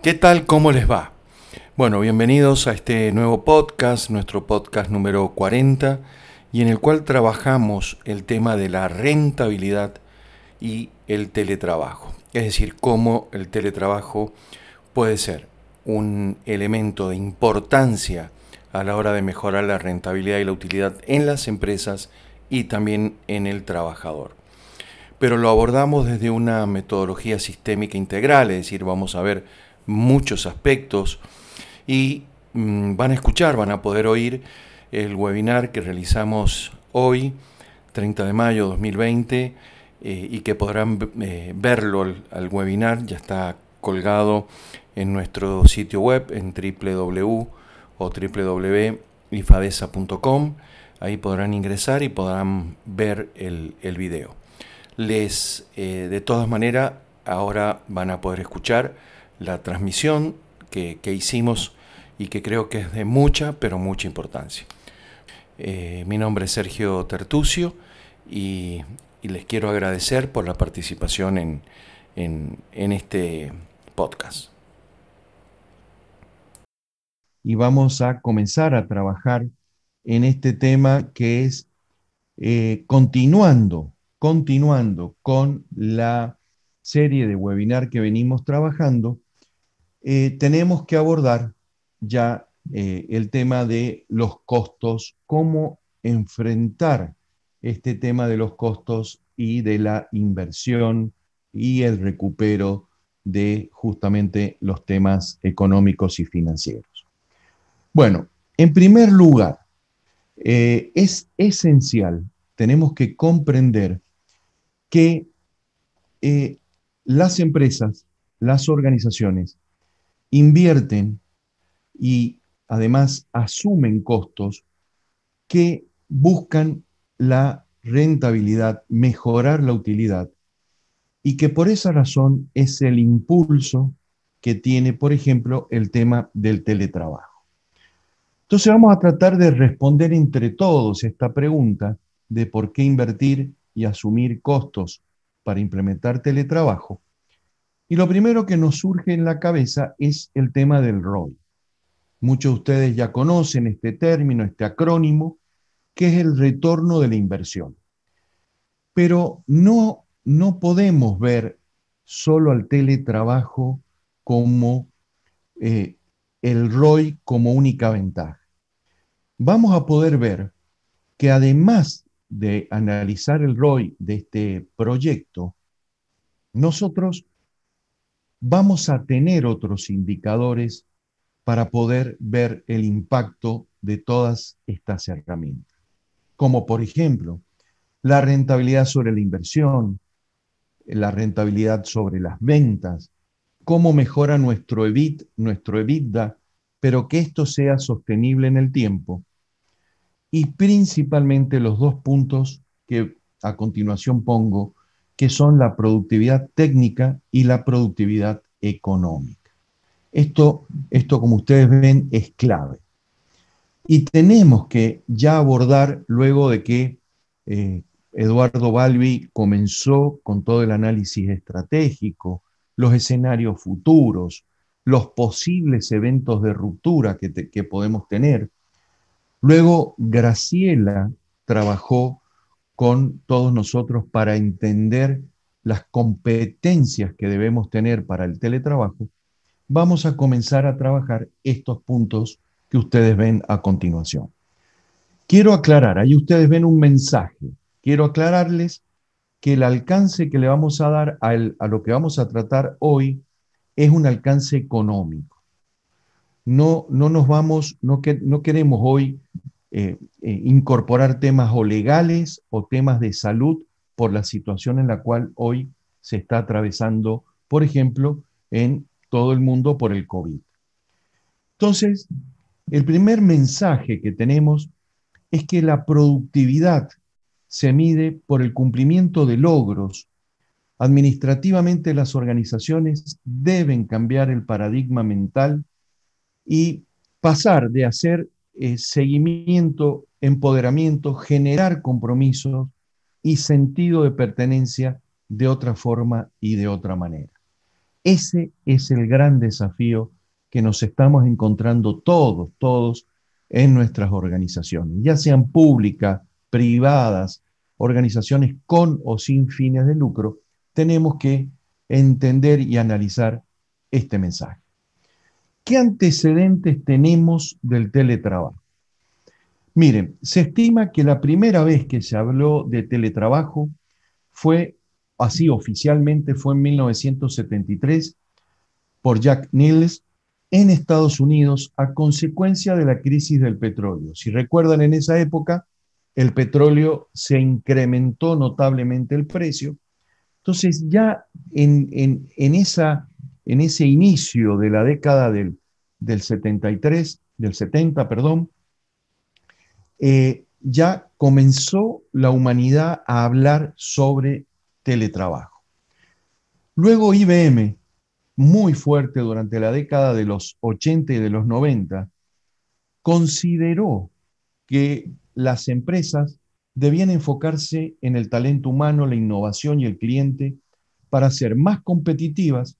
¿Qué tal? ¿Cómo les va? Bueno, bienvenidos a este nuevo podcast, nuestro podcast número 40, y en el cual trabajamos el tema de la rentabilidad y el teletrabajo. Es decir, cómo el teletrabajo puede ser un elemento de importancia a la hora de mejorar la rentabilidad y la utilidad en las empresas y también en el trabajador. Pero lo abordamos desde una metodología sistémica integral, es decir, vamos a ver muchos aspectos y mm, van a escuchar, van a poder oír el webinar que realizamos hoy, 30 de mayo de 2020, eh, y que podrán eh, verlo al, webinar, ya está colgado en nuestro sitio web en www www.ifadesa.com. Ahí podrán ingresar y podrán ver el, el video. Les, eh, de todas maneras, ahora van a poder escuchar la transmisión que, hicimos y que creo que es de mucha, pero mucha importancia. Eh, mi nombre es Sergio Tertucio y, les quiero agradecer por la participación en, en, este podcast. Y vamos a comenzar a trabajar en este tema que es eh, continuando continuando con la serie de webinar que venimos trabajando, eh, tenemos que abordar ya eh, el tema de los costos, cómo enfrentar este tema de los costos y de la inversión y el recupero de justamente los temas económicos y financieros. Bueno, en primer lugar, eh, es esencial, tenemos que comprender que las empresas, las organizaciones, invierten y además asumen costos que buscan la rentabilidad, mejorar la utilidad, y que por esa razón es el impulso que tiene, por ejemplo, el tema del teletrabajo. Entonces vamos a tratar de responder entre todos esta pregunta de por qué invertir y asumir costos para implementar teletrabajo. Y lo primero que nos surge en la cabeza es el tema del ROI. Muchos de ustedes ya conocen este término, este acrónimo, que es el retorno de la inversión. Pero no, no podemos ver solo al teletrabajo como eh, el ROI como única ventaja. Vamos a poder ver que además de analizar el ROI de este proyecto, nosotros vamos a tener otros indicadores para poder ver el impacto de todas estas herramientas, como por ejemplo la rentabilidad sobre la inversión, la rentabilidad sobre las ventas, cómo mejora nuestro EBIT, nuestro EBITDA, pero que esto sea sostenible en el tiempo. Y principalmente los dos puntos que a continuación pongo, que son la productividad técnica y la productividad económica. Esto, esto como ustedes ven, es clave. Y tenemos que ya abordar, luego de que eh, Eduardo Balbi comenzó con todo el análisis estratégico, los escenarios futuros, los posibles eventos de ruptura que, que podemos tener, Luego, Graciela trabajó con todos nosotros para entender las competencias que debemos tener para el teletrabajo. Vamos a comenzar a trabajar estos puntos que ustedes ven a continuación. Quiero aclarar, ahí ustedes ven un mensaje. Quiero aclararles que el alcance que le vamos a dar a, lo que vamos a tratar hoy es un alcance económico no, no nos vamos, no, que, no queremos hoy eh, eh, incorporar temas o legales o temas de salud por la situación en la cual hoy se está atravesando, por ejemplo, en todo el mundo por el COVID. Entonces, el primer mensaje que tenemos es que la productividad se mide por el cumplimiento de logros. Administrativamente las organizaciones deben cambiar el paradigma mental y pasar de hacer eh, seguimiento, empoderamiento, generar compromisos y sentido de pertenencia de otra forma y de otra manera. ese es el gran desafío que nos estamos encontrando todos, todos en nuestras organizaciones, ya sean públicas, privadas, organizaciones con o sin fines de lucro, tenemos que entender y analizar este mensaje. ¿Qué antecedentes tenemos del teletrabajo? Miren, se estima que la primera vez que se habló de teletrabajo fue, así oficialmente, fue en 1973 por Jack Niels en Estados Unidos a consecuencia de la crisis del petróleo. Si recuerdan, en esa época el petróleo se incrementó notablemente el precio. Entonces ya en, esa, en ese inicio de la década del, del 73, del 70, perdón, eh, ya comenzó la humanidad a hablar sobre teletrabajo. Luego IBM, muy fuerte durante la década de los 80 y de los 90, consideró que las empresas debían enfocarse en el talento humano, la innovación y el cliente para ser más competitivas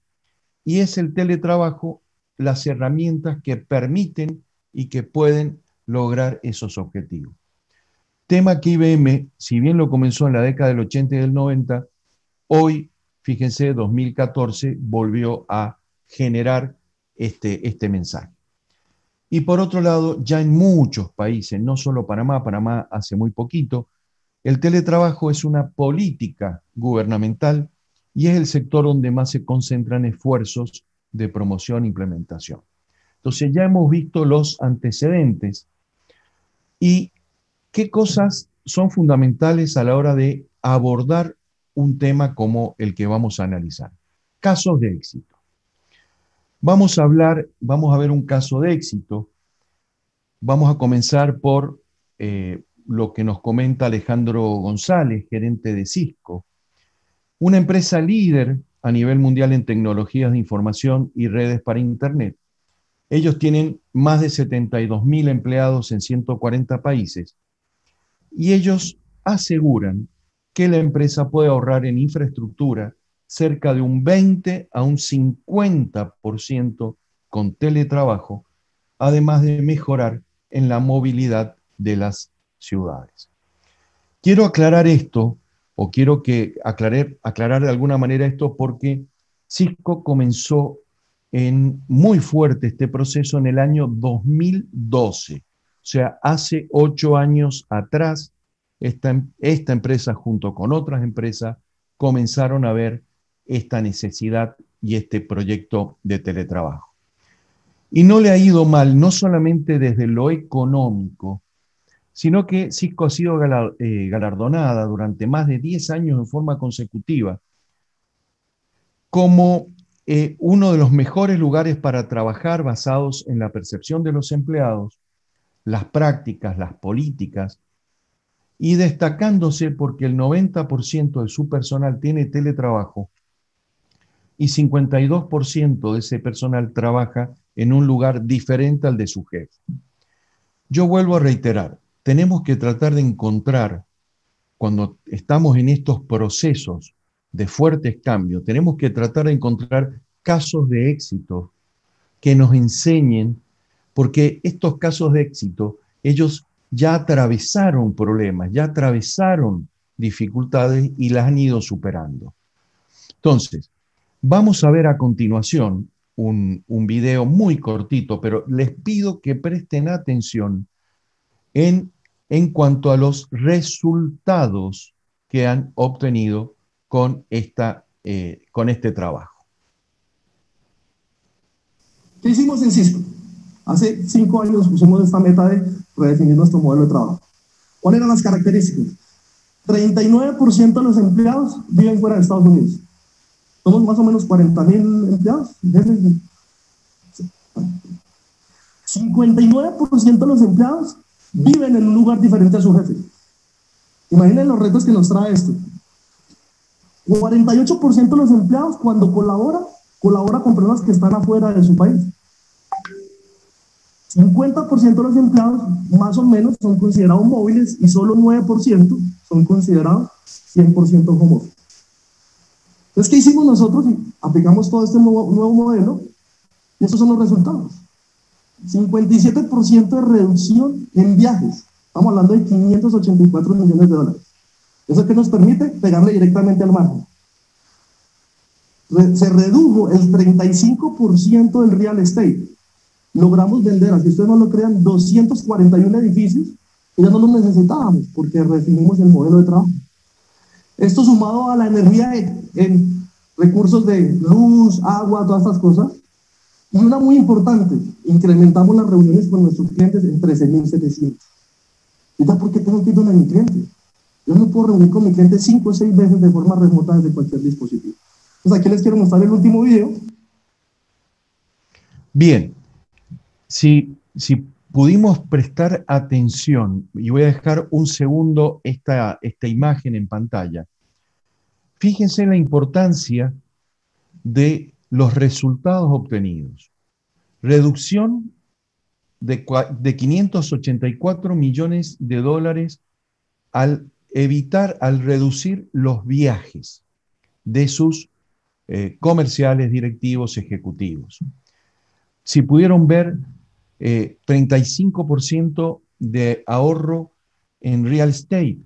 y es el teletrabajo las herramientas que permiten y que pueden lograr esos objetivos. Tema que IBM, si bien lo comenzó en la década del 80 y del 90, hoy, fíjense, 2014 volvió a generar este, este mensaje. Y por otro lado, ya en muchos países, no solo Panamá, Panamá hace muy poquito, el teletrabajo es una política gubernamental y es el sector donde más se concentran esfuerzos de promoción e implementación. Entonces ya hemos visto los antecedentes y qué cosas son fundamentales a la hora de abordar un tema como el que vamos a analizar. Casos de éxito. Vamos a hablar, vamos a ver un caso de éxito. Vamos a comenzar por eh, lo que nos comenta Alejandro González, gerente de Cisco, una empresa líder a nivel mundial en tecnologías de información y redes para Internet. Ellos tienen más de 72 mil empleados en 140 países y ellos aseguran que la empresa puede ahorrar en infraestructura cerca de un 20 a un 50% con teletrabajo, además de mejorar en la movilidad de las ciudades. Quiero aclarar esto o quiero que aclarar, aclarar de alguna manera esto porque Cisco comenzó en muy fuerte este proceso en el año 2012. O sea, hace ocho años atrás, esta, esta empresa junto con otras empresas comenzaron a ver esta necesidad y este proyecto de teletrabajo. Y no le ha ido mal, no solamente desde lo económico, sino que Cisco ha sido eh, galardonada durante más de 10 años en forma consecutiva como eh, uno de los mejores lugares para trabajar basados en la percepción de los empleados, las prácticas, las políticas, y destacándose porque el 90% de su personal tiene teletrabajo y 52% de ese personal trabaja en un lugar diferente al de su jefe. Yo vuelvo a reiterar, tenemos que tratar de encontrar, cuando estamos en estos procesos de fuertes cambios, tenemos que tratar de encontrar casos de éxito que nos enseñen, porque estos casos de éxito, ellos ya atravesaron problemas, ya atravesaron dificultades y las han ido superando. Entonces, vamos a ver a continuación un, un video muy cortito, pero les pido que presten atención en en cuanto a los resultados que han obtenido con, esta, eh, con este trabajo. ¿Qué hicimos en Cisco? Hace cinco años pusimos esta meta de redefinir nuestro modelo de trabajo. ¿Cuáles eran las características? 39% de los empleados viven fuera de Estados Unidos. Somos más o menos 40 mil empleados. 59% de los empleados viven en un lugar diferente a su jefe. Imaginen los retos que nos trae esto. 48% de los empleados cuando colabora, colabora con personas que están afuera de su país. 50% de los empleados más o menos son considerados móviles y solo 9% son considerados 100% home Entonces, ¿qué hicimos nosotros? Aplicamos todo este nuevo, nuevo modelo y estos son los resultados. 57% de reducción en viajes. Estamos hablando de 584 millones de dólares. ¿Eso que nos permite? Pegarle directamente al margen. se redujo el 35% del real estate. Logramos vender, así ustedes no lo crean, 241 edificios y ya no los necesitábamos porque refinimos el modelo de trabajo. Esto sumado a la energía en recursos de luz, agua, todas estas cosas, y una muy importante, incrementamos las reuniones con nuestros clientes en 13.700. ¿Y por qué tengo que ir donde mi cliente? Yo no puedo reunir con mi cliente cinco o seis veces de forma remota desde cualquier dispositivo. Entonces aquí les quiero mostrar el último video. Bien, si, si pudimos prestar atención, y voy a dejar un segundo esta, esta imagen en pantalla, fíjense la importancia de los resultados obtenidos. Reducción de, de 584 millones de dólares al evitar, al reducir los viajes de sus eh, comerciales, directivos, ejecutivos. Si pudieron ver, 35% eh, de ahorro en real estate.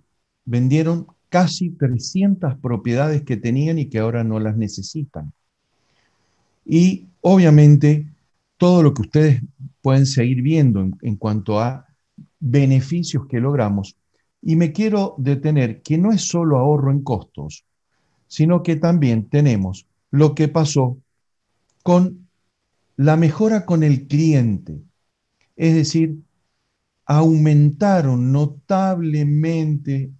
Vendieron casi 300 propiedades que tenían y que ahora no las necesitan. Y obviamente todo lo que ustedes pueden seguir viendo en, cuanto a beneficios que logramos. Y me quiero detener que no es solo ahorro en costos, sino que también tenemos lo que pasó con la mejora con el cliente. Es decir, aumentaron notablemente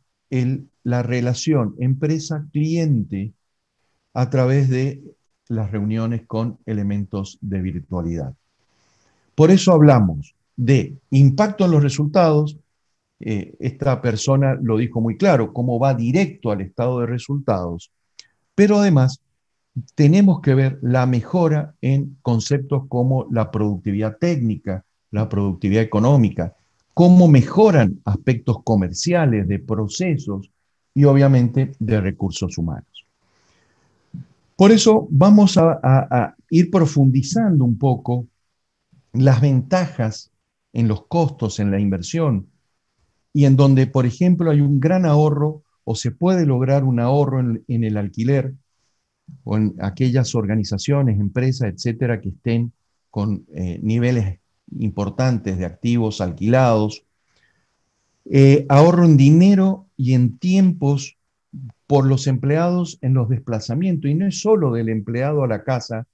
la relación empresa-cliente a través de las reuniones con elementos de virtualidad. Por eso hablamos de impacto en los resultados. Eh, esta persona lo dijo muy claro, cómo va directo al estado de resultados, pero además tenemos que ver la mejora en conceptos como la productividad técnica, la productividad económica, cómo mejoran aspectos comerciales, de procesos y obviamente de recursos humanos. Por eso vamos a, ir profundizando un poco las ventajas en los costos, en la inversión, y en donde, por ejemplo, hay un gran ahorro o se puede lograr un ahorro en, el alquiler o en aquellas organizaciones, empresas, etcétera, que estén con eh, niveles importantes de activos alquilados, eh, ahorro en dinero y en tiempos por los empleados en los desplazamientos, y no es solo del empleado a la casa,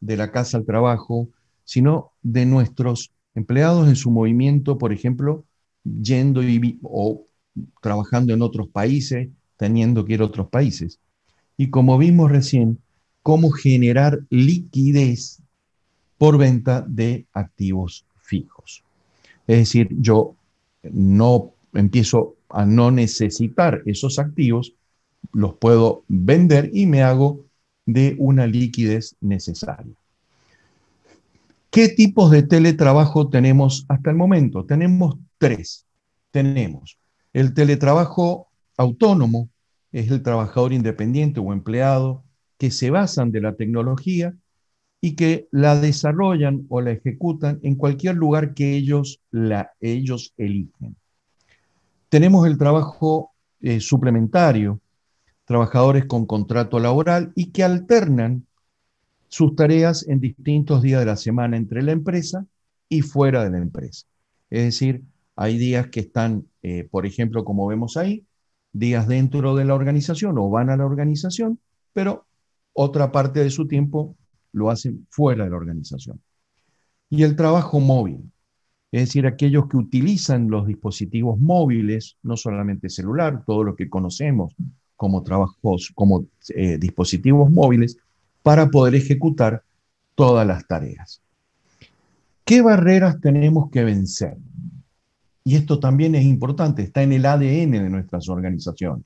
de la casa al trabajo, sino de nuestros empleados en su movimiento, por ejemplo, yendo y, o trabajando en otros países, teniendo que ir a otros países. Y como vimos recién, cómo generar liquidez por venta de activos fijos. Es decir, yo no empiezo a no necesitar esos activos, los puedo vender y me hago de una liquidez necesaria. ¿Qué tipos de teletrabajo tenemos hasta el momento? Tenemos tres. Tenemos el teletrabajo autónomo, es el trabajador independiente o empleado que se basan de la tecnología y que la desarrollan o la ejecutan en cualquier lugar que ellos, la, ellos eligen. Tenemos el trabajo eh, suplementario, trabajadores con contrato laboral y que alternan sus tareas en distintos días de la semana entre la empresa y fuera de la empresa. Es decir, hay días que están, eh, por ejemplo, como vemos ahí, días dentro de la organización o van a la organización, pero otra parte de su tiempo lo hacen fuera de la organización. Y el trabajo móvil, es decir, aquellos que utilizan los dispositivos móviles, no solamente celular, todo lo que conocemos, como trabajos, como eh, dispositivos móviles para poder ejecutar todas las tareas. ¿Qué barreras tenemos que vencer? Y esto también es importante, está en el ADN de nuestras organizaciones.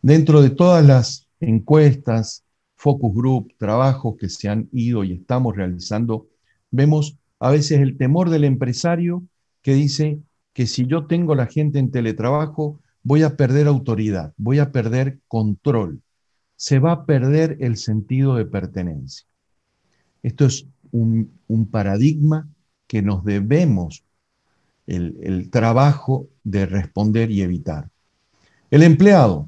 Dentro de todas las encuestas, focus group, trabajos que se han ido y estamos realizando, vemos a veces el temor del empresario que dice que si yo tengo la gente en teletrabajo, voy a perder autoridad, voy a perder control. se va a perder el sentido de pertenencia. Esto es un, paradigma que nos debemos el, trabajo de responder y evitar. El empleado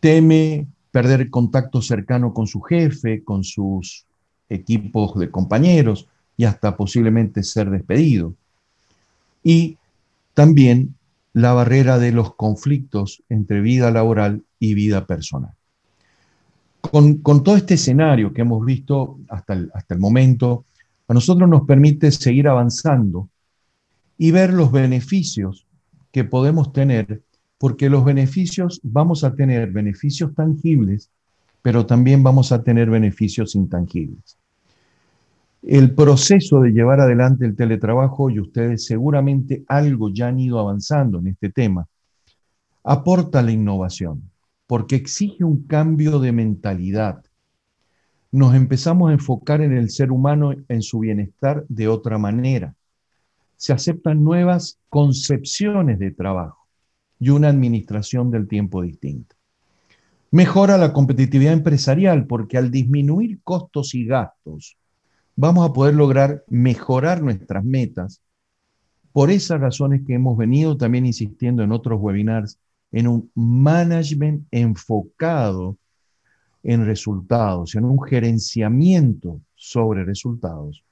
teme perder contacto cercano con su jefe, con sus equipos de compañeros y hasta posiblemente ser despedido. Y también la barrera de los conflictos entre vida laboral y vida personal. Con, todo este escenario que hemos visto hasta el, hasta el momento, a nosotros nos permite seguir avanzando y ver los beneficios que podemos tener, porque los beneficios, vamos a tener beneficios tangibles, pero también vamos a tener beneficios intangibles. El proceso de llevar adelante el teletrabajo, y ustedes seguramente algo ya han ido avanzando en este tema, aporta la innovación porque exige un cambio de mentalidad. Nos empezamos a enfocar en el ser humano, en su bienestar de otra manera. Se aceptan nuevas concepciones de trabajo y una administración del tiempo distinta. Mejora la competitividad empresarial porque al disminuir costos y gastos, vamos a poder lograr mejorar nuestras metas. Por esas razones que hemos venido también insistiendo en otros webinars en un management enfocado en resultados, en un gerenciamiento sobre resultados.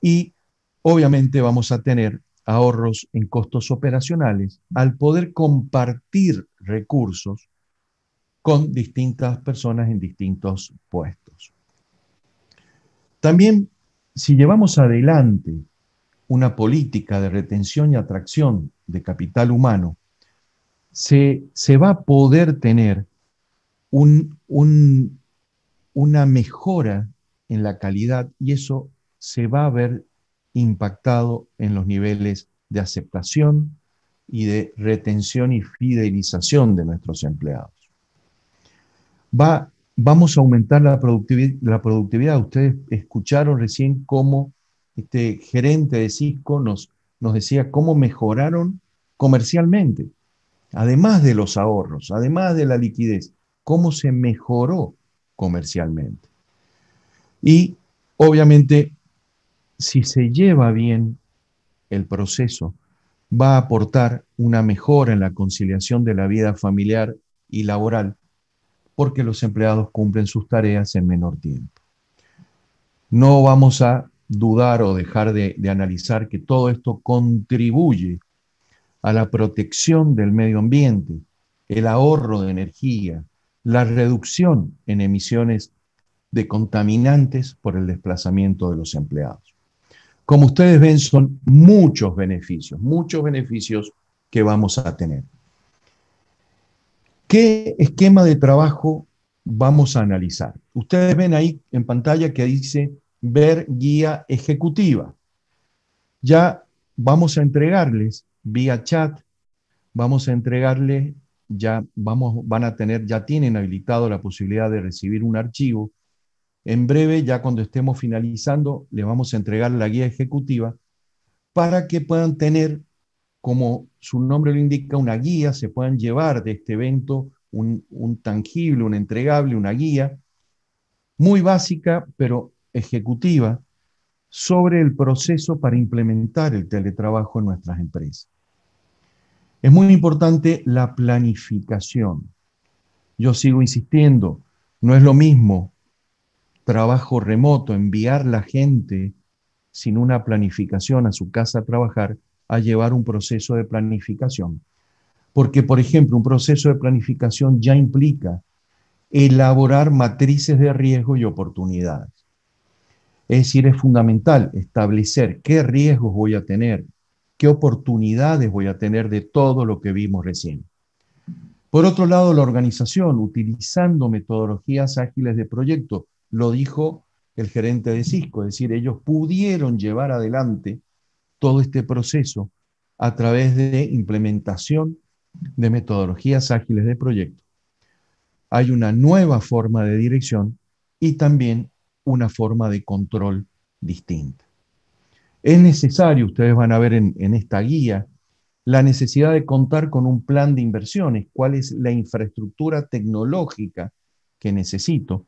Y obviamente vamos a tener ahorros en costos operacionales al poder compartir recursos con distintas personas en distintos puestos. También, si llevamos adelante una política de retención y atracción de capital humano se, va a poder tener un, una mejora en la calidad y eso se va a ver impactado en los niveles de aceptación y de retención y fidelización de nuestros empleados. Va, vamos a aumentar la productividad, la productividad. Ustedes escucharon recién cómo este gerente de Cisco nos, nos decía cómo mejoraron comercialmente además de los ahorros, además de la liquidez, cómo se mejoró comercialmente. Y obviamente, si se lleva bien el proceso, va a aportar una mejora en la conciliación de la vida familiar y laboral, porque los empleados cumplen sus tareas en menor tiempo. No vamos a dudar o dejar de, analizar que todo esto contribuye a la protección del medio ambiente, el ahorro de energía, la reducción en emisiones de contaminantes por el desplazamiento de los empleados. Como ustedes ven, son muchos beneficios, muchos beneficios que vamos a tener. ¿Qué esquema de trabajo vamos a analizar? Ustedes ven ahí en pantalla que dice ver guía ejecutiva. Ya vamos a entregarles vía chat. Vamos a entregarle, ya vamos, van a tener, ya tienen habilitado la posibilidad de recibir un archivo. En breve, ya cuando estemos finalizando, le vamos a entregar la guía ejecutiva para que puedan tener, como su nombre lo indica, una guía, se puedan llevar de este evento un, un tangible, un entregable, una guía muy básica, pero ejecutiva, sobre el proceso para implementar el teletrabajo en nuestras empresas. Es muy importante la planificación. Yo sigo insistiendo, no es lo mismo trabajo remoto, enviar la gente sin una planificación a su casa a trabajar, a llevar un proceso de planificación. Porque, por ejemplo, un proceso de planificación ya implica elaborar matrices de riesgo y oportunidades. Es decir, es fundamental establecer qué riesgos voy a tener, qué oportunidades voy a tener de todo lo que vimos recién. Por otro lado, la organización, utilizando metodologías ágiles de proyecto, lo dijo el gerente de Cisco, es decir, ellos pudieron llevar adelante todo este proceso a través de implementación de metodologías ágiles de proyecto. Hay una nueva forma de dirección y también una forma de control distinta. Es necesario, ustedes van a ver en, esta guía, la necesidad de contar con un plan de inversiones, cuál es la infraestructura tecnológica que necesito,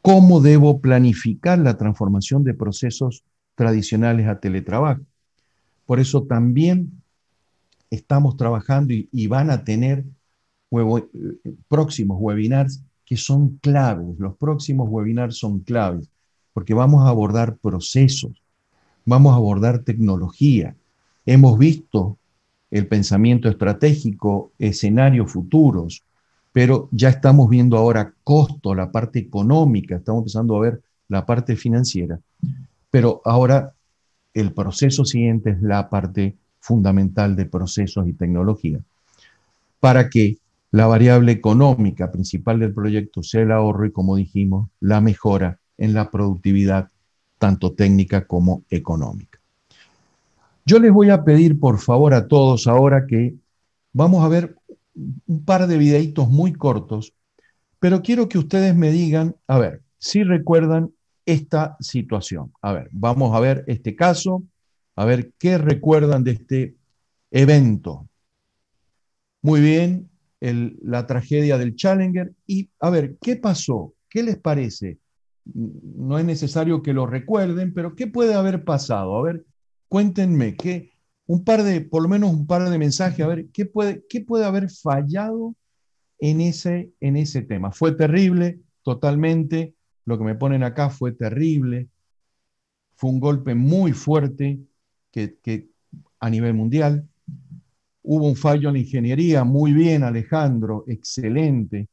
cómo debo planificar la transformación de procesos tradicionales a teletrabajo. Por eso también estamos trabajando y, van a tener eh, próximos webinars que son claves. Los próximos webinars son claves porque vamos a abordar procesos, vamos a abordar tecnología. Hemos visto el pensamiento estratégico, escenarios futuros, pero ya estamos viendo ahora costo, la parte económica, estamos empezando a ver la parte financiera, pero ahora el proceso siguiente es la parte fundamental de procesos y tecnología, para que la variable económica principal del proyecto sea el ahorro y, como dijimos, la mejora en la productividad, tanto técnica como económica. Yo les voy a pedir, por favor, a todos ahora que vamos a ver un par de videitos muy cortos, pero quiero que ustedes me digan, a ver, si recuerdan esta situación. A ver, vamos a ver este caso, a ver qué recuerdan de este evento. Muy bien, la tragedia del Challenger y a ver, ¿qué pasó? ¿Qué les parece? No es necesario que lo recuerden, pero ¿qué puede haber pasado? A ver, cuéntenme, ¿qué, un par de, por lo menos un par de mensajes, a ver, ¿qué puede, qué puede haber fallado en ese, en ese tema? Fue terrible, totalmente, lo que me ponen acá fue terrible, fue un golpe muy fuerte que, a nivel mundial, hubo un fallo en la ingeniería, muy bien Alejandro, excelente.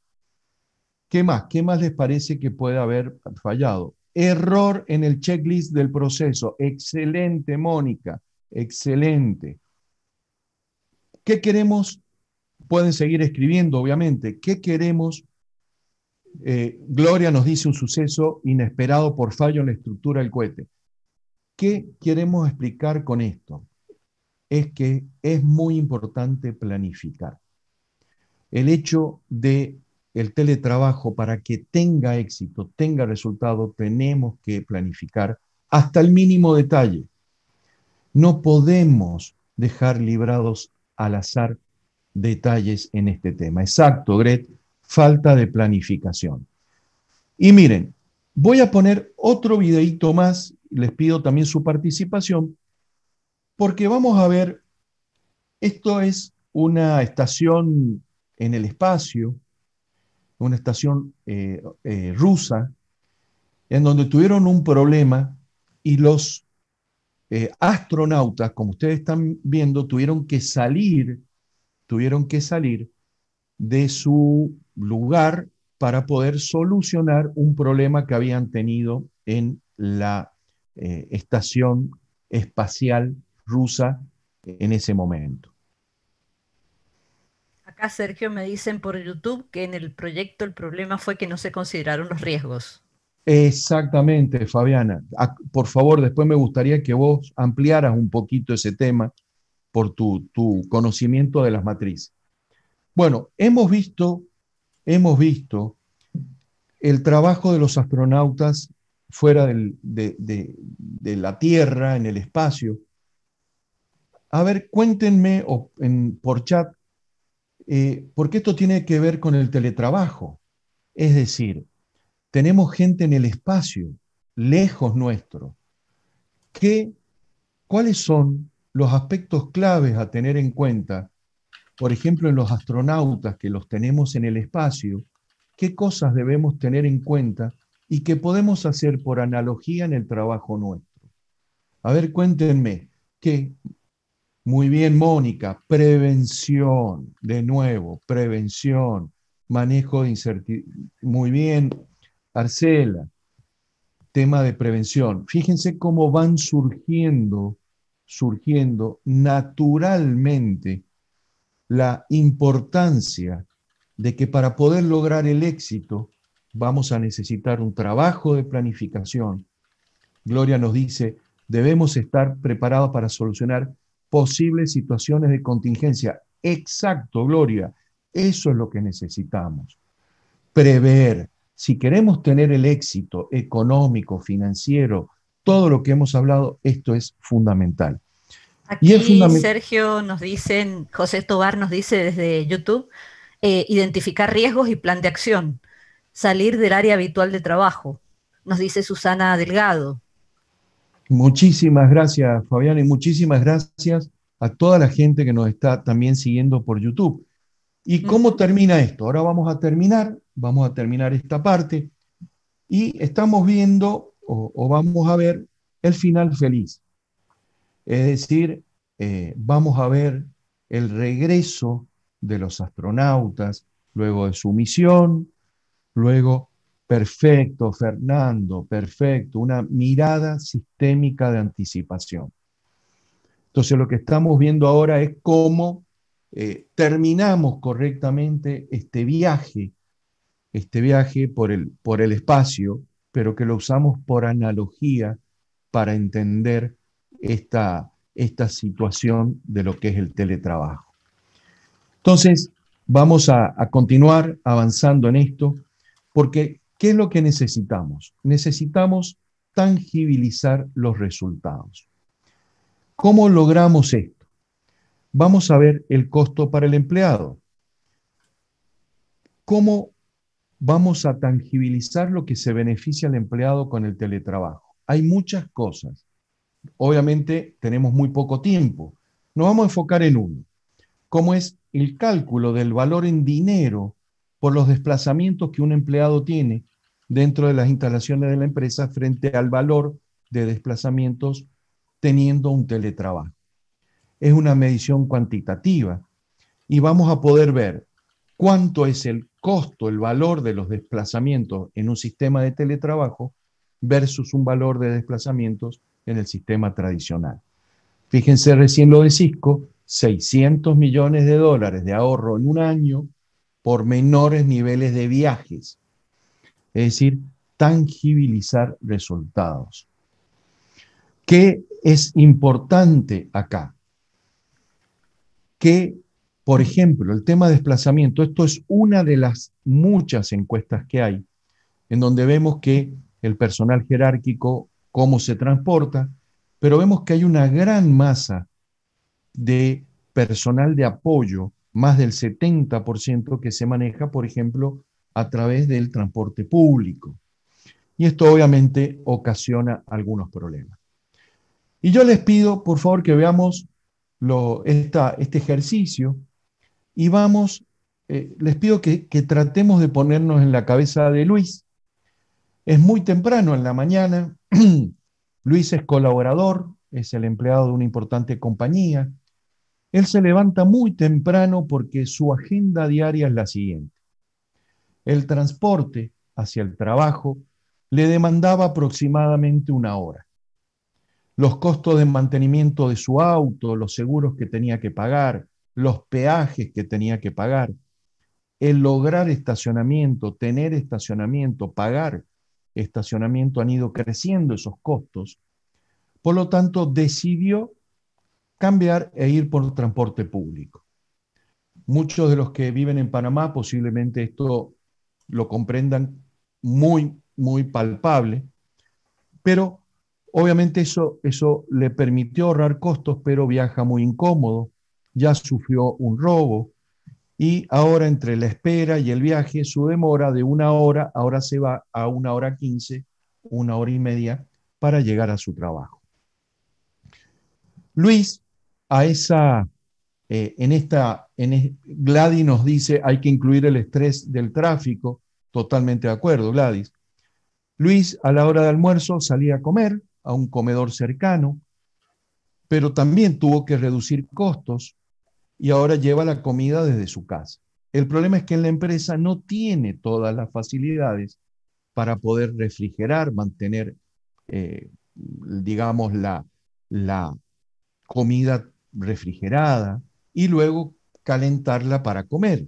¿Qué más? ¿Qué más les parece que puede haber fallado? Error en el checklist del proceso, excelente Mónica Excelente. ¿Qué queremos? Pueden seguir escribiendo, obviamente. ¿Qué queremos? Eh, Gloria nos dice un suceso inesperado por fallo en la estructura del cohete. ¿Qué queremos explicar con esto? Es que es muy importante planificar. El hecho de el teletrabajo para que tenga éxito, tenga resultado, tenemos que planificar hasta el mínimo detalle. No podemos dejar librados al azar detalles en este tema. Exacto, Gret, falta de planificación. Y miren, voy a poner otro videito más, les pido también su participación, porque vamos a ver, esto es una estación en el espacio, una estación eh, eh, rusa, en donde tuvieron un problema y los eh, astronautas, como ustedes están viendo, tuvieron que salir, tuvieron que salir de su lugar para poder solucionar un problema que habían tenido en la eh, estación espacial rusa en ese momento. Acá Sergio me dicen por YouTube que en el proyecto el problema fue que no se consideraron los riesgos. Exactamente, Fabiana. Por favor, después me gustaría que vos ampliaras un poquito ese tema por tu, conocimiento de las matrices. Bueno, hemos visto, hemos visto el trabajo de los astronautas fuera de, la Tierra, en el espacio. A ver, cuéntenme por chat, eh, porque esto tiene que ver con el teletrabajo. Es decir, tenemos gente en el espacio, lejos nuestro. ¿Qué, ¿Cuáles son los aspectos claves a tener en cuenta? Por ejemplo, en los astronautas que los tenemos en el espacio, ¿qué cosas debemos tener en cuenta y qué podemos hacer por analogía en el trabajo nuestro? A ver, cuéntenme, ¿qué? Muy bien, Mónica, prevención, de nuevo, prevención, manejo de incertidumbre. Muy bien, Arcela, tema de prevención. Fíjense cómo van surgiendo, surgiendo naturalmente la importancia de que para poder lograr el éxito vamos a necesitar un trabajo de planificación. Gloria nos dice, debemos estar preparados para solucionar posibles situaciones de contingencia. Exacto, Gloria, eso es lo que necesitamos. Prever, si queremos tener el éxito económico, financiero, todo lo que hemos hablado, esto es fundamental. Aquí Sergio nos dice, José Tobar nos dice desde YouTube, eh, identificar riesgos y plan de acción. salir del área habitual de trabajo, nos dice Susana Delgado. Muchísimas gracias, Fabián, y muchísimas gracias a toda la gente que nos está también siguiendo por YouTube. ¿Y cómo termina esto? Ahora vamos a terminar, vamos a terminar esta parte y estamos viendo o, vamos a ver el final feliz. Es decir, eh, vamos a ver el regreso de los astronautas luego de su misión, luego, perfecto, Fernando, perfecto, una mirada sistémica de anticipación. Entonces lo que estamos viendo ahora es cómo eh, terminamos correctamente este viaje, este viaje por el, por el espacio, pero que lo usamos por analogía para entender esta, esta situación de lo que es el teletrabajo. Entonces, vamos a, a continuar avanzando en esto, porque ¿qué es lo que necesitamos? Necesitamos tangibilizar los resultados. ¿Cómo logramos esto? Vamos a ver el costo para el empleado. ¿Cómo vamos a tangibilizar lo que se beneficia al empleado con el teletrabajo? Hay muchas cosas. Obviamente tenemos muy poco tiempo. Nos vamos a enfocar en uno, cómo es el cálculo del valor en dinero por los desplazamientos que un empleado tiene dentro de las instalaciones de la empresa frente al valor de desplazamientos teniendo un teletrabajo. Es una medición cuantitativa y vamos a poder ver cuánto es el costo, el valor de los desplazamientos en un sistema de teletrabajo versus un valor de desplazamientos en el sistema tradicional. Fíjense recién lo de Cisco, 600 millones de dólares de ahorro en un año por menores niveles de viajes. Es decir, tangibilizar resultados. ¿Qué es importante acá? Que, por ejemplo, el tema de desplazamiento, esto es una de las muchas encuestas que hay, en donde vemos que el personal jerárquico, cómo se transporta, pero vemos que hay una gran masa de personal de apoyo, más del 70% que se maneja, por ejemplo, a través del transporte público. Y esto obviamente ocasiona algunos problemas. Y yo les pido, por favor, que veamos este ejercicio y vamos, eh, les pido que tratemos de ponernos en la cabeza de Luis. Es muy temprano en la mañana, Luis es colaborador, es el empleado de una importante compañía. Él se levanta muy temprano porque su agenda diaria es la siguiente. El transporte hacia el trabajo le demandaba aproximadamente una hora los costos de mantenimiento de su auto, los seguros que tenía que pagar, los peajes que tenía que pagar, el lograr estacionamiento, tener estacionamiento, pagar estacionamiento, han ido creciendo esos costos. Por lo tanto, decidió cambiar e ir por transporte público. Muchos de los que viven en Panamá posiblemente esto lo comprendan muy, muy palpable, pero Obviamente eso, eso le permitió ahorrar costos, pero viaja muy incómodo, ya sufrió un robo y ahora entre la espera y el viaje, su demora de una hora, ahora se va a una hora quince, una hora y media para llegar a su trabajo. Luis, a esa, eh, en esta, en Gladys nos dice hay que incluir el estrés del tráfico, totalmente de acuerdo, Gladys. Luis a la hora de almuerzo salía a comer, a un comedor cercano, pero también tuvo que reducir costos y ahora lleva la comida desde su casa. El problema es que la empresa no tiene todas las facilidades para poder refrigerar, mantener, eh, digamos, la, la comida refrigerada y luego calentarla para comer.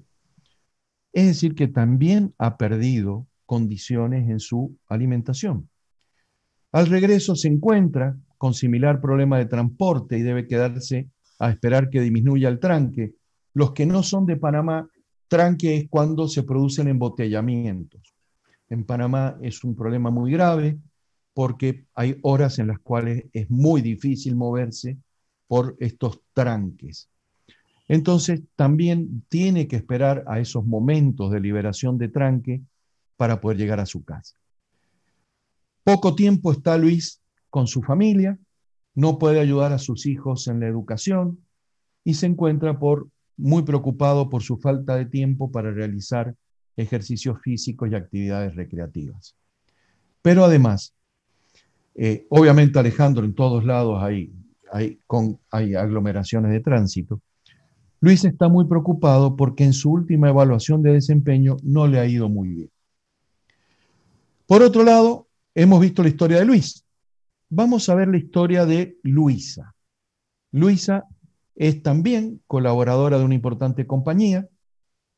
Es decir, que también ha perdido condiciones en su alimentación. Al regreso se encuentra con similar problema de transporte y debe quedarse a esperar que disminuya el tranque. Los que no son de Panamá, tranque es cuando se producen embotellamientos. En Panamá es un problema muy grave porque hay horas en las cuales es muy difícil moverse por estos tranques. Entonces también tiene que esperar a esos momentos de liberación de tranque para poder llegar a su casa. Poco tiempo está Luis con su familia, no puede ayudar a sus hijos en la educación y se encuentra por, muy preocupado por su falta de tiempo para realizar ejercicios físicos y actividades recreativas. Pero además, eh, obviamente Alejandro, en todos lados hay, aglomeraciones de tránsito. Luis está muy preocupado porque en su última evaluación de desempeño no le ha ido muy bien. Por otro lado, hemos visto la historia de Luis. Vamos a ver la historia de Luisa. Luisa es también colaboradora de una importante compañía,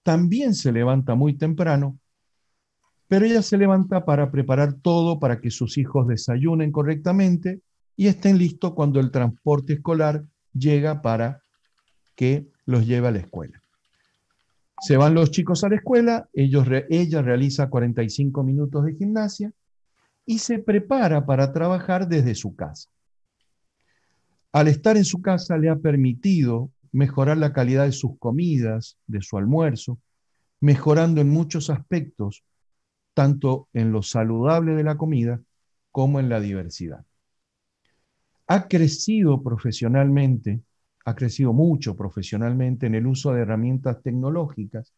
también se levanta muy temprano, pero ella se levanta para preparar todo para que sus hijos desayunen correctamente y estén listos cuando el transporte escolar llega para que los lleve a la escuela. Se van los chicos a la escuela, ella realiza 45 minutos de gimnasia y se prepara para trabajar desde su casa. Al estar en su casa le ha permitido mejorar la calidad de sus comidas, de su almuerzo, mejorando en muchos aspectos, tanto en lo saludable de la comida como en la diversidad. Ha crecido profesionalmente, ha crecido mucho profesionalmente en el uso de herramientas tecnológicas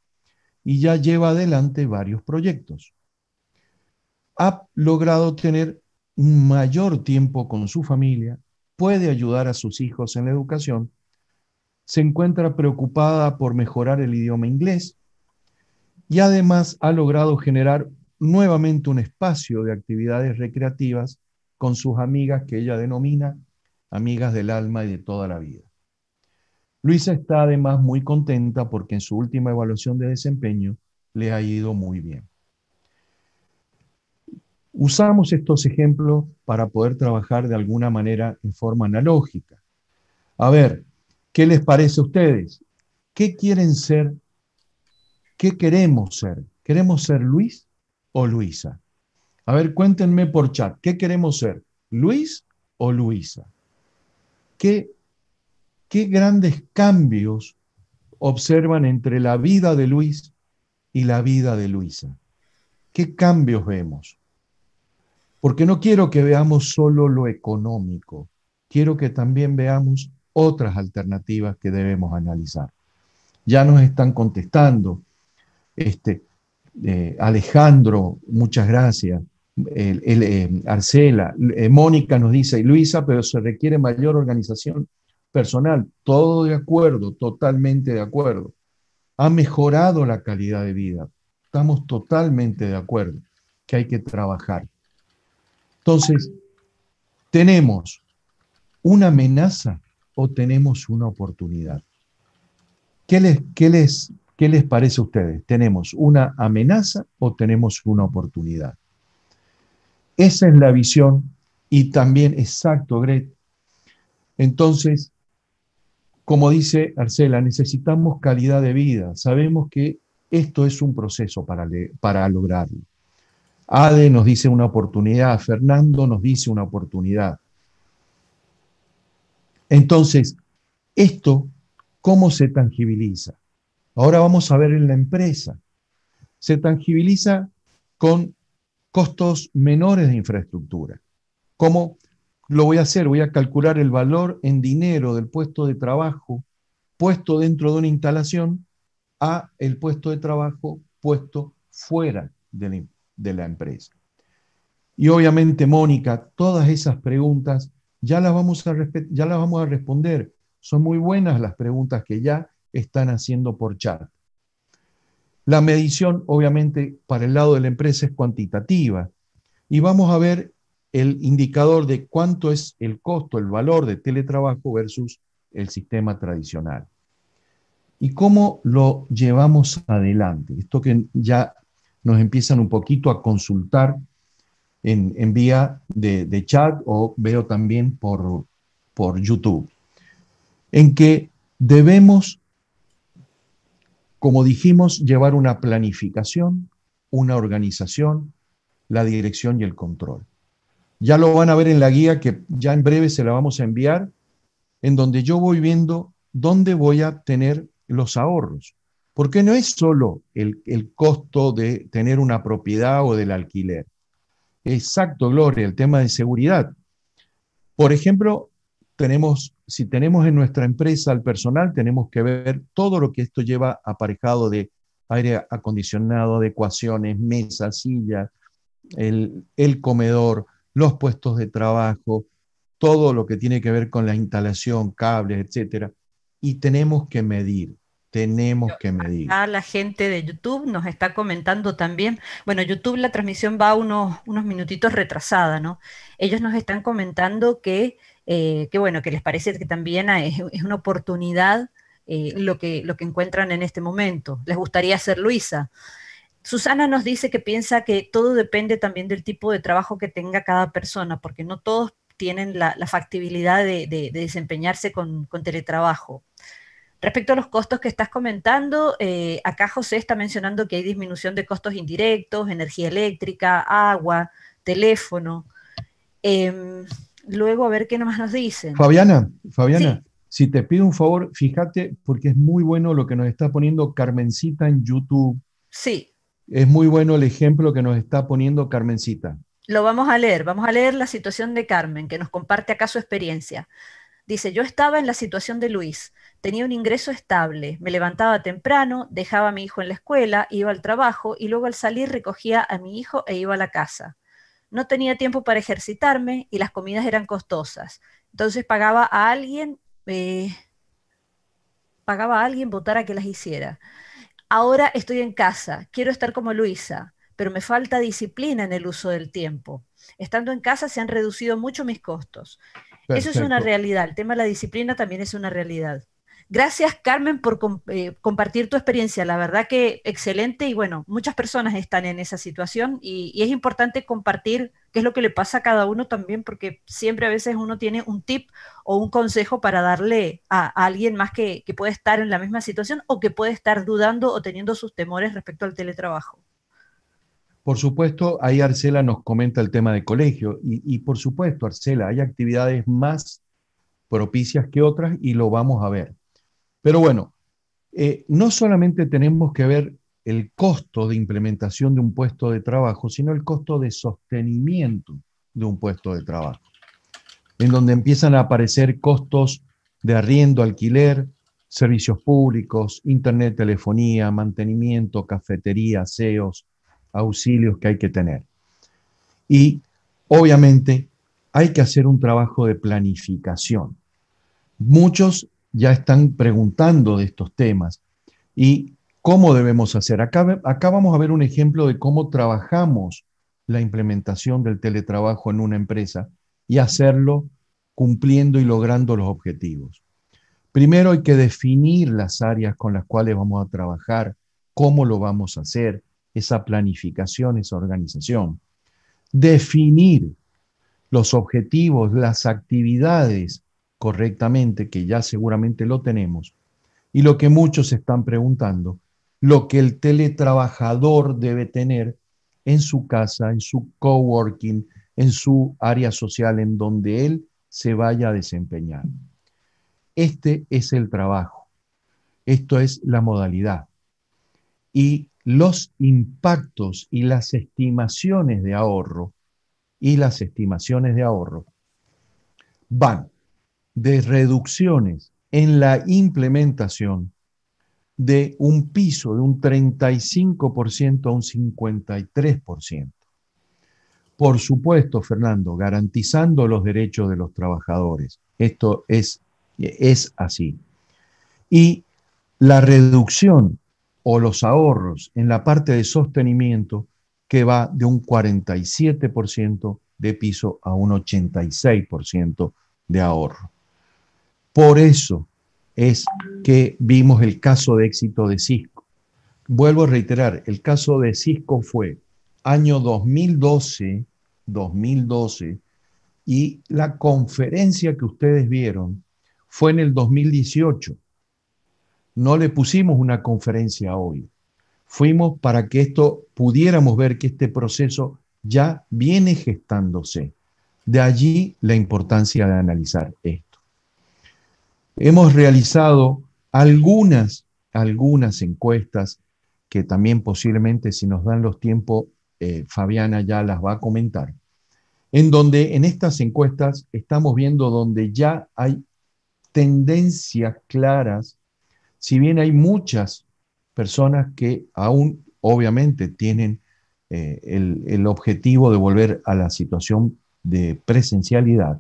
y ya lleva adelante varios proyectos. Ha logrado tener un mayor tiempo con su familia, puede ayudar a sus hijos en la educación, se encuentra preocupada por mejorar el idioma inglés y además ha logrado generar nuevamente un espacio de actividades recreativas con sus amigas que ella denomina amigas del alma y de toda la vida. Luisa está además muy contenta porque en su última evaluación de desempeño le ha ido muy bien. Usamos estos ejemplos para poder trabajar de alguna manera en forma analógica. A ver, ¿qué les parece a ustedes? ¿Qué quieren ser? ¿Qué queremos ser? ¿Queremos ser Luis o Luisa? A ver, cuéntenme por chat, ¿qué queremos ser? ¿Luis o Luisa? ¿Qué, qué grandes cambios observan entre la vida de Luis y la vida de Luisa? ¿Qué cambios vemos? Porque no quiero que veamos solo lo económico, quiero que también veamos otras alternativas que debemos analizar. Ya nos están contestando. Este, eh, Alejandro, muchas gracias. Eh, Arcela, eh, Mónica nos dice, Luisa, pero se requiere mayor organización personal. Todo de acuerdo, totalmente de acuerdo. Ha mejorado la calidad de vida. Estamos totalmente de acuerdo que hay que trabajar. Entonces, ¿tenemos una amenaza o tenemos una oportunidad? ¿Qué les, qué les, qué les parece a ustedes? ¿Tenemos una amenaza o tenemos una oportunidad? Esa es la visión y también, exacto, Gret. Entonces, como dice Arcela, necesitamos calidad de vida. Sabemos que esto es un proceso para, para lograrlo. Ade nos dice una oportunidad, Fernando nos dice una oportunidad. Entonces, esto, ¿cómo se tangibiliza? Ahora vamos a ver en la empresa. Se tangibiliza con costos menores de infraestructura. ¿Cómo lo voy a hacer? Voy a calcular el valor en dinero del puesto de trabajo puesto dentro de una instalación a el puesto de trabajo puesto fuera de la, de la empresa. Y obviamente, Mónica, todas esas preguntas ya las, vamos a ya las vamos a responder. Son muy buenas las preguntas que ya están haciendo por chat. La medición, obviamente, para el lado de la empresa es cuantitativa. Y vamos a ver el indicador de cuánto es el costo, el valor de teletrabajo versus el sistema tradicional. ¿Y cómo lo llevamos adelante? Esto que ya nos empiezan un poquito a consultar en, vía de, chat o veo también por, por YouTube, en que debemos, como dijimos, llevar una planificación, una organización, la dirección y el control. Ya lo van a ver en la guía que ya en breve se la vamos a enviar, en donde yo voy viendo dónde voy a tener los ahorros Porque no es solo el, el costo de tener una propiedad o del alquiler. Exacto, Gloria, el tema de seguridad. Por ejemplo, tenemos, si tenemos en nuestra empresa al personal, tenemos que ver todo lo que esto lleva aparejado de aire acondicionado, adecuaciones, mesas, sillas, el, el comedor, los puestos de trabajo, todo lo que tiene que ver con la instalación, cables, etcétera. Y tenemos que medir, tenemos que medir. A la gente de YouTube nos está comentando también, bueno, YouTube la transmisión va unos, unos minutitos retrasada, ¿no? Ellos nos están comentando que, eh, que bueno, que les parece que también es, es una oportunidad eh, lo, que, lo que encuentran en este momento. Les gustaría ser Luisa. Susana nos dice que piensa que todo depende también del tipo de trabajo que tenga cada persona, porque no todos tienen la, factibilidad de, desempeñarse con, teletrabajo. Respecto a los costos que estás comentando, eh, acá José está mencionando que hay disminución de costos indirectos, energía eléctrica, agua, teléfono. Em, luego, a ver qué más nos dicen. Fabiana, Fabiana, si te pido un favor, fíjate, porque es muy bueno lo que nos está poniendo Carmencita en YouTube. Sí. Es muy bueno el ejemplo que nos está poniendo Carmencita. Lo vamos a leer, vamos a leer la situación de Carmen, que nos comparte acá su experiencia. Dice, yo estaba en la situación de Luis, tenía un ingreso estable, me levantaba temprano, dejaba a mi hijo en la escuela, iba al trabajo y luego al salir recogía a mi hijo e iba a la casa. No tenía tiempo para ejercitarme y las comidas eran costosas. Entonces pagaba a alguien, eh, pagaba a alguien votar a que las hiciera. Ahora estoy en casa, quiero estar como Luisa, pero me falta disciplina en el uso del tiempo. Estando en casa se han reducido mucho mis costos. Eso es una realidad. El tema de la disciplina también es una realidad. Gracias, Carmen, por eh, compartir tu experiencia. La verdad que excelente y bueno, muchas personas están en esa situación y, es importante compartir qué es lo que le pasa a cada uno también, porque siempre a veces uno tiene un tip o un consejo para darle a, alguien más que, puede estar en la misma situación o que puede estar dudando o teniendo sus temores respecto al teletrabajo. Por supuesto, ahí Arcela nos comenta el tema de colegio y por supuesto, Arcela, hay actividades más propicias que otras y lo vamos a ver. Pero bueno, eh, no solamente tenemos que ver el costo de implementación de un puesto de trabajo, sino el costo de sostenimiento de un puesto de trabajo, en donde empiezan a aparecer costos de arriendo, alquiler, servicios públicos, internet, telefonía, mantenimiento, cafetería, aseos, auxilios que hay que tener. Y obviamente hay que hacer un trabajo de planificación. Muchos ya están preguntando de estos temas y cómo debemos hacer. Acá, acá vamos a ver un ejemplo de cómo trabajamos la implementación del teletrabajo en una empresa y hacerlo cumpliendo y logrando los objetivos. Primero hay que definir las áreas con las cuales vamos a trabajar, cómo lo vamos a hacer, esa planificación, esa organización. Definir los objetivos, las actividades correctamente, que ya seguramente lo tenemos, y lo que muchos están preguntando, lo que el teletrabajador debe tener en su casa, en su coworking, en su área social en donde él se vaya a desempeñar. Este es el trabajo. Esto es la modalidad. Y los impactos y las estimaciones de ahorro y las estimaciones de ahorro van de reducciones en la implementación de un piso de un 35% a un 53%. Por supuesto, Fernando, garantizando los derechos de los trabajadores. Esto es, es así. Y la reducción o los ahorros en la parte de sostenimiento que va de un 47% de piso a un 86% de ahorro. Por eso es que vimos el caso de éxito de Cisco. Vuelvo a reiterar, el caso de Cisco fue año 2012, 2012, y la conferencia que ustedes vieron fue en el 2018. No le pusimos una conferencia hoy. Fuimos para que esto pudiéramos ver que este proceso ya viene gestándose. De allí la importancia de analizar esto hemos realizado algunas algunas encuestas que también posiblemente si nos dan los tiempos, eh, Fabiana ya las va a comentar, en donde en estas encuestas estamos viendo donde ya hay tendencias claras, si bien hay muchas personas que aún obviamente tienen eh, el, el objetivo de volver a la situación de presencialidad,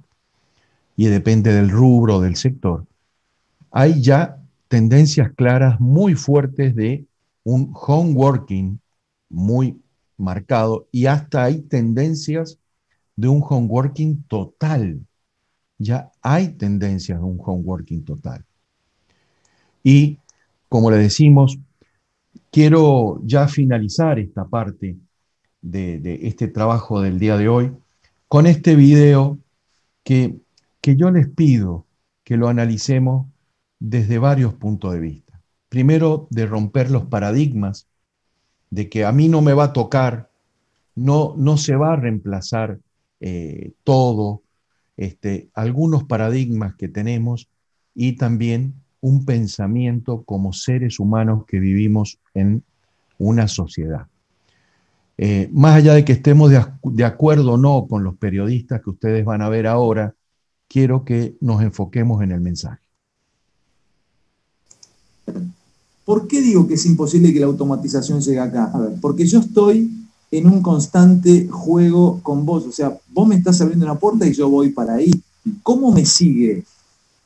y depende del rubro, del sector, hay ya tendencias claras muy fuertes de un home working muy marcado y hasta hay tendencias de un home working total. Ya hay tendencias de un home working total. Y como le decimos, quiero ya finalizar esta parte de, este trabajo del día de hoy con este video que, que yo les pido que lo analicemos desde varios puntos de vista. Primero, de romper los paradigmas de que a mí no me va a tocar, no, no se va a reemplazar eh, todo, este, algunos paradigmas que tenemos y también un pensamiento como seres humanos que vivimos en una sociedad. Eh, más allá de que estemos de, de acuerdo o no con los periodistas que ustedes van a ver ahora, quiero que nos enfoquemos en el mensaje. ¿Por qué digo que es imposible que la automatización llegue acá? A ver, porque yo estoy en un constante juego con vos. O sea, vos me estás abriendo una puerta y yo voy para ahí. ¿Cómo me sigue?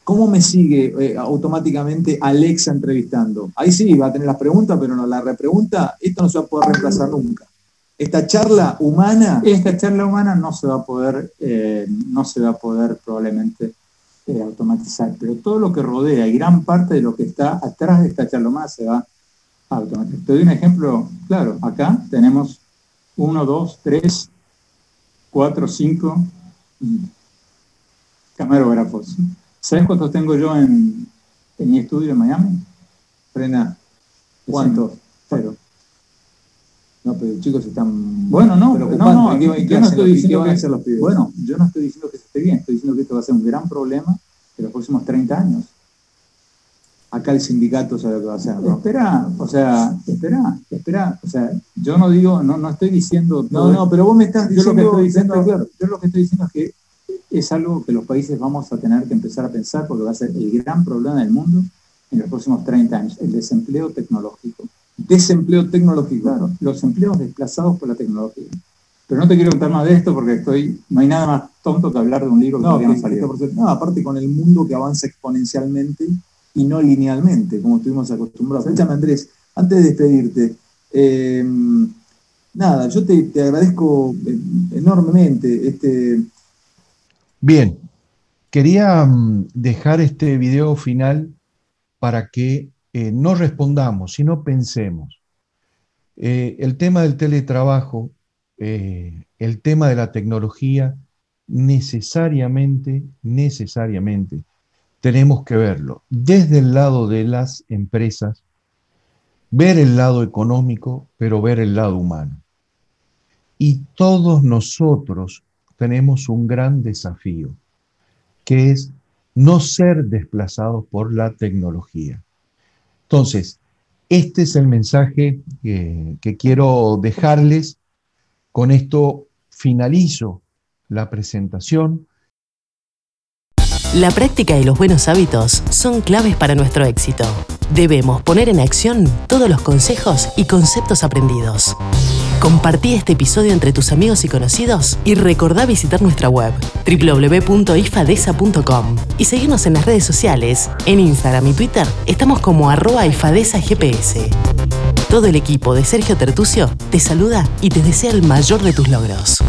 ¿Cómo me sigue eh, automáticamente Alexa entrevistando? Ahí sí, va a tener las preguntas, pero no la repregunta. Esto no se va a poder reemplazar nunca. Esta charla humana. Esta charla humana no se va a poder, eh, no se va a poder probablemente eh, automatizar, pero todo lo que rodea y gran parte de lo que está atrás de esta charla humana se va a automatizar. Te doy un ejemplo claro. Acá tenemos uno, dos, tres, cuatro, cinco camarógrafos. ¿Sabes cuántos tengo yo en, en mi estudio en Miami? Frena. ¿Cuántos? Cero. No, pero los chicos están. Bueno, no, no, no, ¿qué, yo no estoy diciendo que, hacer los pibes? Bueno, yo no estoy diciendo que se esté bien, estoy diciendo que esto va a ser un gran problema de los próximos 30 años. Acá el sindicato sabe lo que va a hacer. ¿no? Espera, o sea, espera, espera, o sea, yo no digo, no, no estoy diciendo. No, no, pero vos me estás yo lo diciendo. que estoy diciendo, claro. yo lo que estoy diciendo es que es algo que los países vamos a tener que empezar a pensar porque va a ser el gran problema del mundo en los próximos 30 años, el desempleo tecnológico. Desempleo tecnológico. Claro, los empleos desplazados por la tecnología. Pero no te quiero contar más de esto porque estoy, no hay nada más tonto que hablar de un libro que No, todavía no que- no, aparte con el mundo que avanza exponencialmente y no linealmente, como estuvimos acostumbrados. Escúchame, Andrés, antes de despedirte, eh, nada, yo te, te agradezco enormemente este, Bien, quería mm, dejar este video final para que eh, no respondamos, sino pensemos. Eh, el tema del teletrabajo, eh, el tema de la tecnología, necesariamente, necesariamente, tenemos que verlo desde el lado de las empresas, ver el lado económico, pero ver el lado humano. Y todos nosotros tenemos un gran desafío, que es no ser desplazados por la tecnología. Entonces, este es el mensaje que, quiero dejarles. Con esto finalizo la presentación. La práctica y los buenos hábitos son claves para nuestro éxito. Debemos poner en acción todos los consejos y conceptos aprendidos. Compartí este episodio entre tus amigos y conocidos y recordá visitar nuestra web www.ifadesa.com y seguirnos en las redes sociales. En Instagram y Twitter estamos como arroba ifadesagps. Todo el equipo de Sergio Tertucio te saluda y te desea el mayor de tus logros.